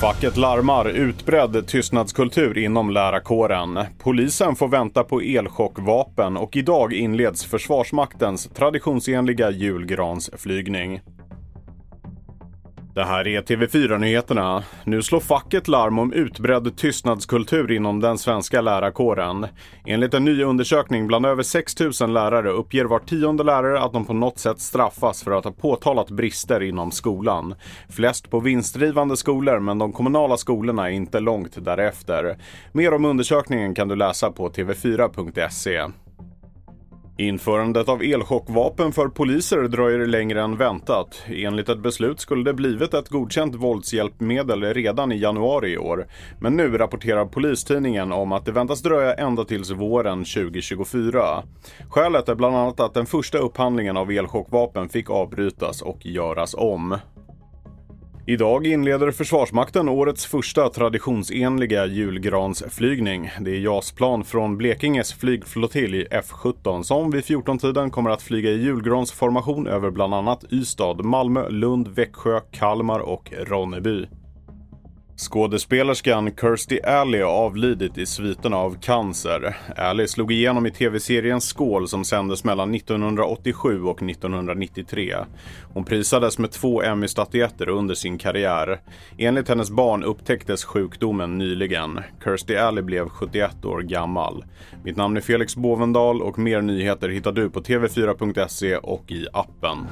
Facket larmar utbredd tystnadskultur inom lärarkåren. Polisen får vänta på elchockvapen och idag inleds Försvarsmaktens traditionsenliga julgransflygning. Det här är TV4-nyheterna. Nu slår facket larm om utbredd tystnadskultur inom den svenska lärarkåren. Enligt en ny undersökning bland över 6 000 lärare uppger var tionde lärare att de på något sätt straffas för att ha påtalat brister inom skolan. Flest på vinstdrivande skolor, men de kommunala skolorna är inte långt därefter. Mer om undersökningen kan du läsa på tv4.se. Införandet av elchockvapen för poliser dröjer längre än väntat. Enligt ett beslut skulle det blivit ett godkänt våldshjälpmedel redan i januari i år. Men nu rapporterar Polistidningen om att det väntas dröja ända tills våren 2024. Skälet är bland annat att den första upphandlingen av elchockvapen fick avbrytas och göras om. Idag inleder Försvarsmakten årets första traditionsenliga julgransflygning. Det är JAS-plan från Blekinges flygflottilj F17 som vid 14-tiden kommer att flyga i julgransformation över bland annat Ystad, Malmö, Lund, Växjö, Kalmar och Ronneby. Skådespelerskan Kirsty Alley har avlidit i sviterna av cancer. Alley slog igenom i tv-serien Skål som sändes mellan 1987 och 1993. Hon prisades med två Emmy-statyetter under sin karriär. Enligt hennes barn upptäcktes sjukdomen nyligen. Kirsty Alley blev 71 år gammal. Mitt namn är Felix Bovendal och mer nyheter hittar du på tv4.se och i appen.